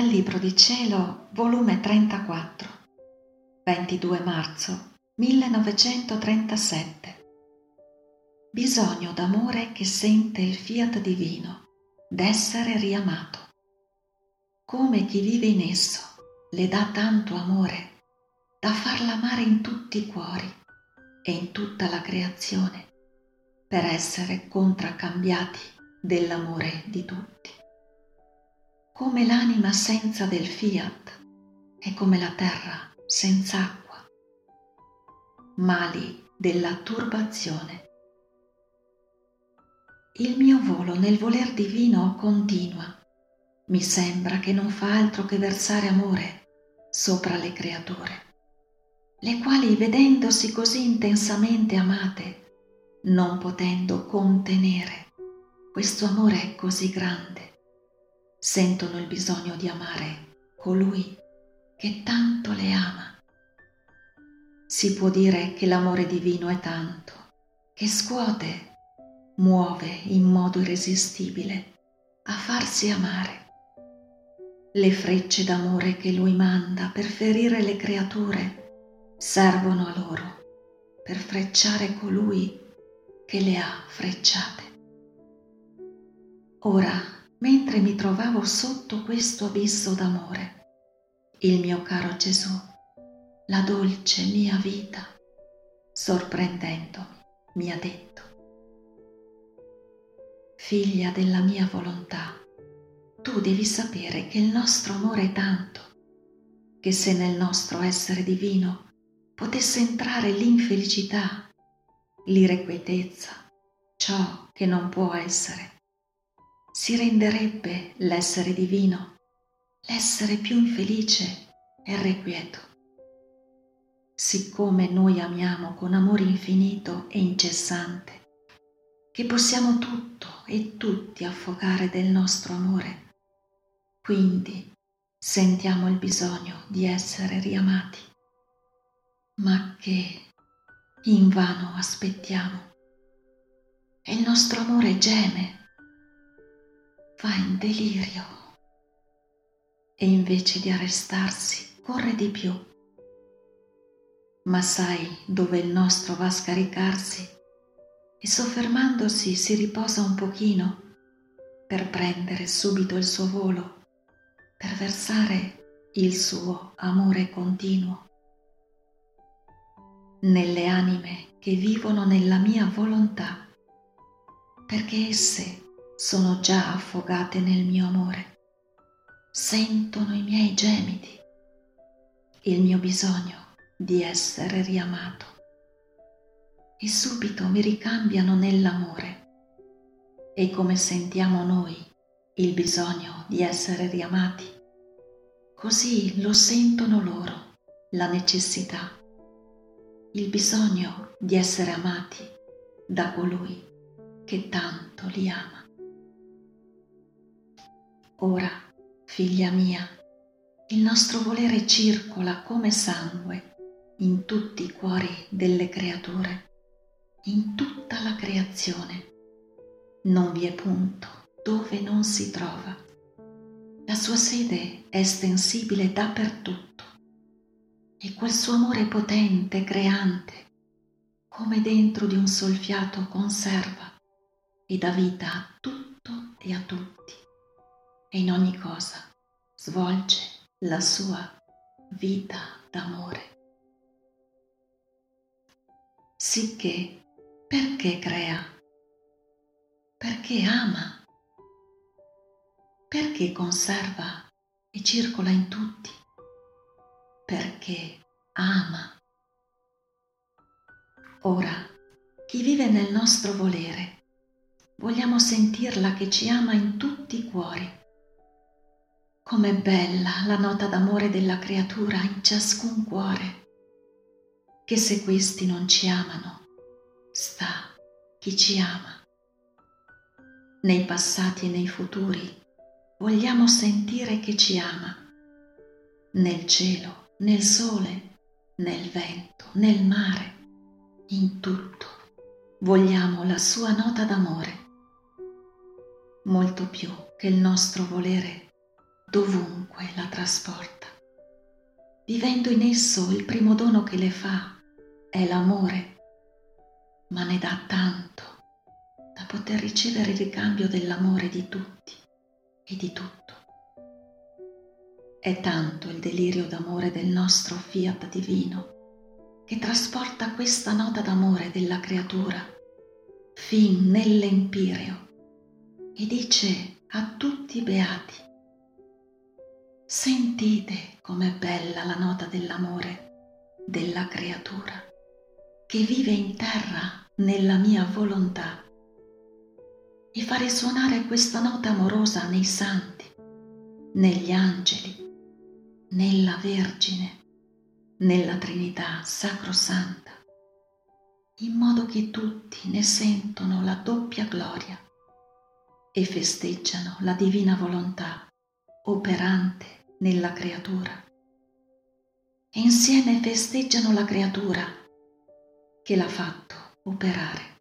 Dal Libro di Cielo, volume 34, 22 marzo 1937. Bisogno d'amore che sente il fiat divino d'essere riamato. Come chi vive in esso le dà tanto amore da farla amare in tutti i cuori e in tutta la creazione per essere contraccambiati dell'amore di tutti come l'anima senza del fiat è come la terra senza acqua. Mali della turbazione. Il mio volo nel voler divino continua. Mi sembra che non fa altro che versare amore sopra le creature, le quali vedendosi così intensamente amate, non potendo contenere questo amore così grande, sentono il bisogno di amare colui che tanto le ama. Si può dire che l'amore divino è tanto, che scuote, muove in modo irresistibile a farsi amare. Le frecce d'amore che lui manda per ferire le creature servono a loro per frecciare colui che le ha frecciate. Ora mentre mi trovavo sotto questo abisso d'amore. Il mio caro Gesù, la dolce mia vita, sorprendendomi, mi ha detto, figlia della mia volontà, tu devi sapere che il nostro amore è tanto, che se nel nostro essere divino potesse entrare l'infelicità, l'irrequietezza, ciò che non può essere, si renderebbe l'essere divino, l'essere più infelice e requieto. Siccome noi amiamo con amore infinito e incessante, che possiamo tutto e tutti affogare del nostro amore, quindi sentiamo il bisogno di essere riamati, ma che invano aspettiamo. E il nostro amore geme va in delirio e invece di arrestarsi corre di più. Ma sai dove il nostro va a scaricarsi e soffermandosi si riposa un pochino per prendere subito il suo volo, per versare il suo amore continuo. Nelle anime che vivono nella mia volontà, perché esse sono già affogate nel mio amore, sentono i miei gemiti, il mio bisogno di essere riamato. E subito mi ricambiano nell'amore. E come sentiamo noi il bisogno di essere riamati, così lo sentono loro, la necessità, il bisogno di essere amati da colui che tanto li ama. Ora, figlia mia, il nostro volere circola come sangue in tutti i cuori delle creature, in tutta la creazione. Non vi è punto dove non si trova. La sua sede è estensibile dappertutto e quel suo amore potente, creante, come dentro di un solfiato conserva e dà vita a tutto e a tutti e in ogni cosa svolge la sua vita d'amore. Sicché perché crea? Perché ama? Perché conserva e circola in tutti? Perché ama. Ora, chi vive nel nostro volere, vogliamo sentirla che ci ama in tutti i cuori Com'è bella la nota d'amore della creatura in ciascun cuore, che se questi non ci amano, sta chi ci ama. Nei passati e nei futuri vogliamo sentire che ci ama, nel cielo, nel sole, nel vento, nel mare, in tutto vogliamo la sua nota d'amore, molto più che il nostro volere dovunque la trasporta. Vivendo in esso il primo dono che le fa è l'amore, ma ne dà tanto da poter ricevere il ricambio dell'amore di tutti e di tutto. È tanto il delirio d'amore del nostro fiat divino che trasporta questa nota d'amore della creatura fin nell'empireo e dice a tutti i beati, sentite com'è bella la nota dell'amore della creatura che vive in terra nella mia volontà. E fare suonare questa nota amorosa nei santi, negli angeli, nella Vergine, nella Trinità sacrosanta, in modo che tutti ne sentono la doppia gloria e festeggiano la divina volontà operante nella creatura. E insieme festeggiano la creatura che l'ha fatto operare,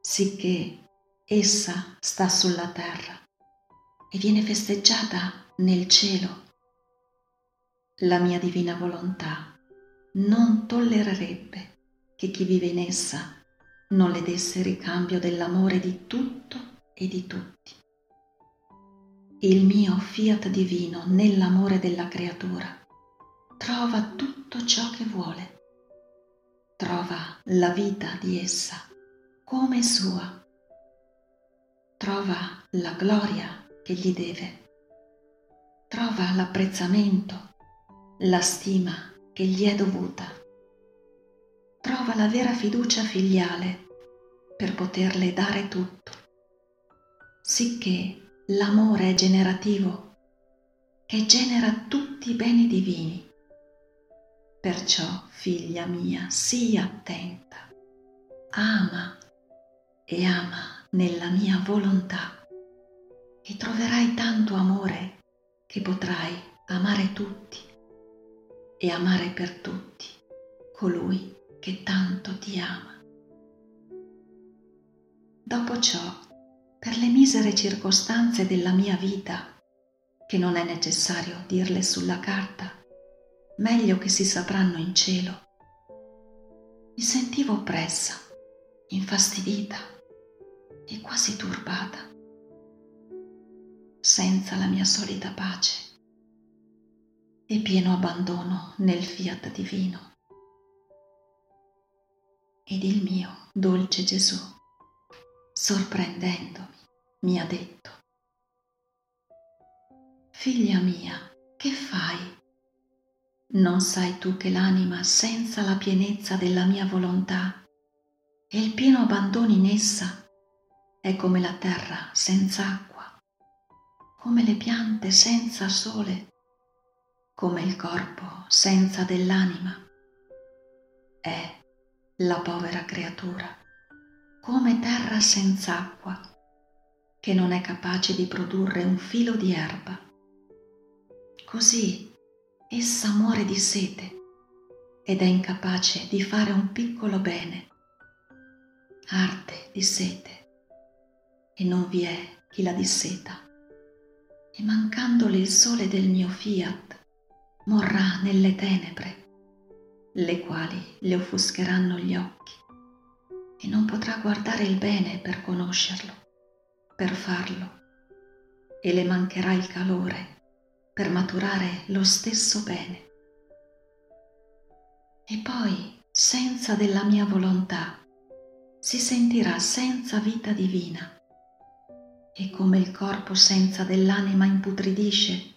sicché essa sta sulla terra e viene festeggiata nel cielo. La mia divina volontà non tollererebbe che chi vive in essa non le desse ricambio dell'amore di tutto e di tutti. Il mio fiat divino nell'amore della creatura. Trova tutto ciò che vuole, trova la vita di essa come sua, trova la gloria che gli deve, trova l'apprezzamento, la stima che gli è dovuta. Trova la vera fiducia filiale per poterle dare tutto, sicché l'amore è generativo che genera tutti i beni divini. Perciò, figlia mia, sii attenta, ama e ama nella mia volontà e troverai tanto amore che potrai amare tutti e amare per tutti colui che tanto ti ama. Dopo ciò, per le misere circostanze della mia vita, che non è necessario dirle sulla carta, meglio che si sapranno in cielo, mi sentivo oppressa, infastidita e quasi turbata, senza la mia solita pace e pieno abbandono nel fiat divino. Ed il mio dolce Gesù, sorprendendomi, mi ha detto, Figlia mia, che fai? Non sai tu che l'anima senza la pienezza della mia volontà e il pieno abbandono in essa è come la terra senza acqua, come le piante senza sole, come il corpo senza dell'anima. È la povera creatura, come terra senza acqua, che non è capace di produrre un filo di erba. Così essa muore di sete ed è incapace di fare un piccolo bene. Arde di sete e non vi è chi la disseta. E mancandole il sole del mio fiat, morrà nelle tenebre le quali le offuscheranno gli occhi e non potrà guardare il bene per conoscerlo, per farlo, e le mancherà il calore per maturare lo stesso bene. E poi, senza della mia volontà, si sentirà senza vita divina e come il corpo senza dell'anima imputridisce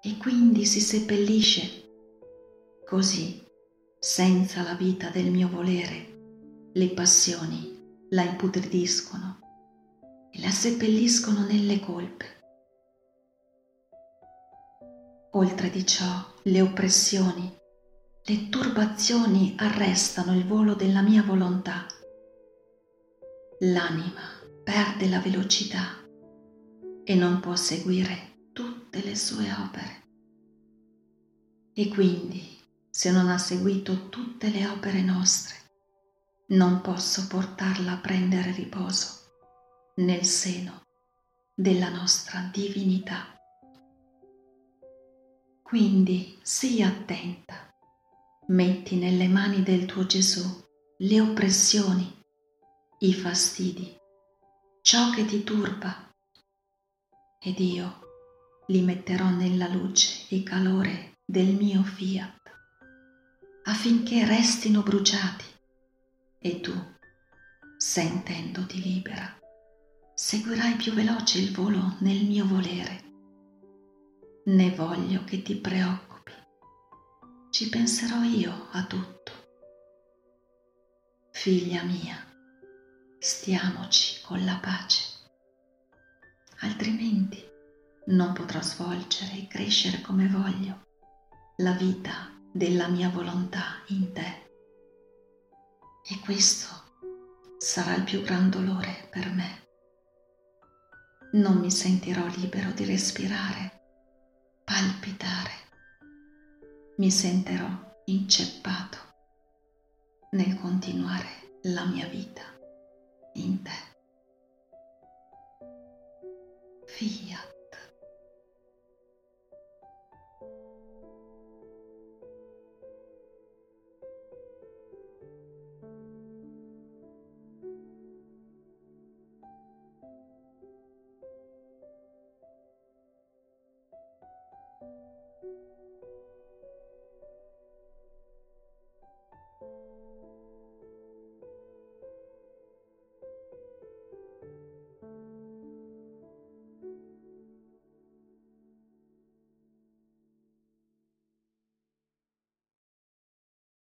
e quindi si seppellisce, così senza la vita del mio volere, le passioni la imputridiscono e la seppelliscono nelle colpe. Oltre di ciò, le oppressioni, le turbazioni arrestano il volo della mia volontà. L'anima perde la velocità e non può seguire tutte le sue opere. E quindi se non ha seguito tutte le opere nostre, non posso portarla a prendere riposo nel seno della nostra divinità. Quindi sii attenta, metti nelle mani del tuo Gesù le oppressioni, i fastidi, ciò che ti turba, ed io li metterò nella luce e calore del mio fiat, affinché restino bruciati, e tu, sentendoti libera, seguirai più veloce il volo nel mio volere. Ne voglio che ti preoccupi, ci penserò io a tutto. Figlia mia, stiamoci con la pace, altrimenti non potrò svolgere e crescere come voglio la vita della mia volontà in te. E questo sarà il più gran dolore per me. Non mi sentirò libero di respirare, palpitare. Mi sentirò inceppato nel continuare la mia vita in te. Fiat.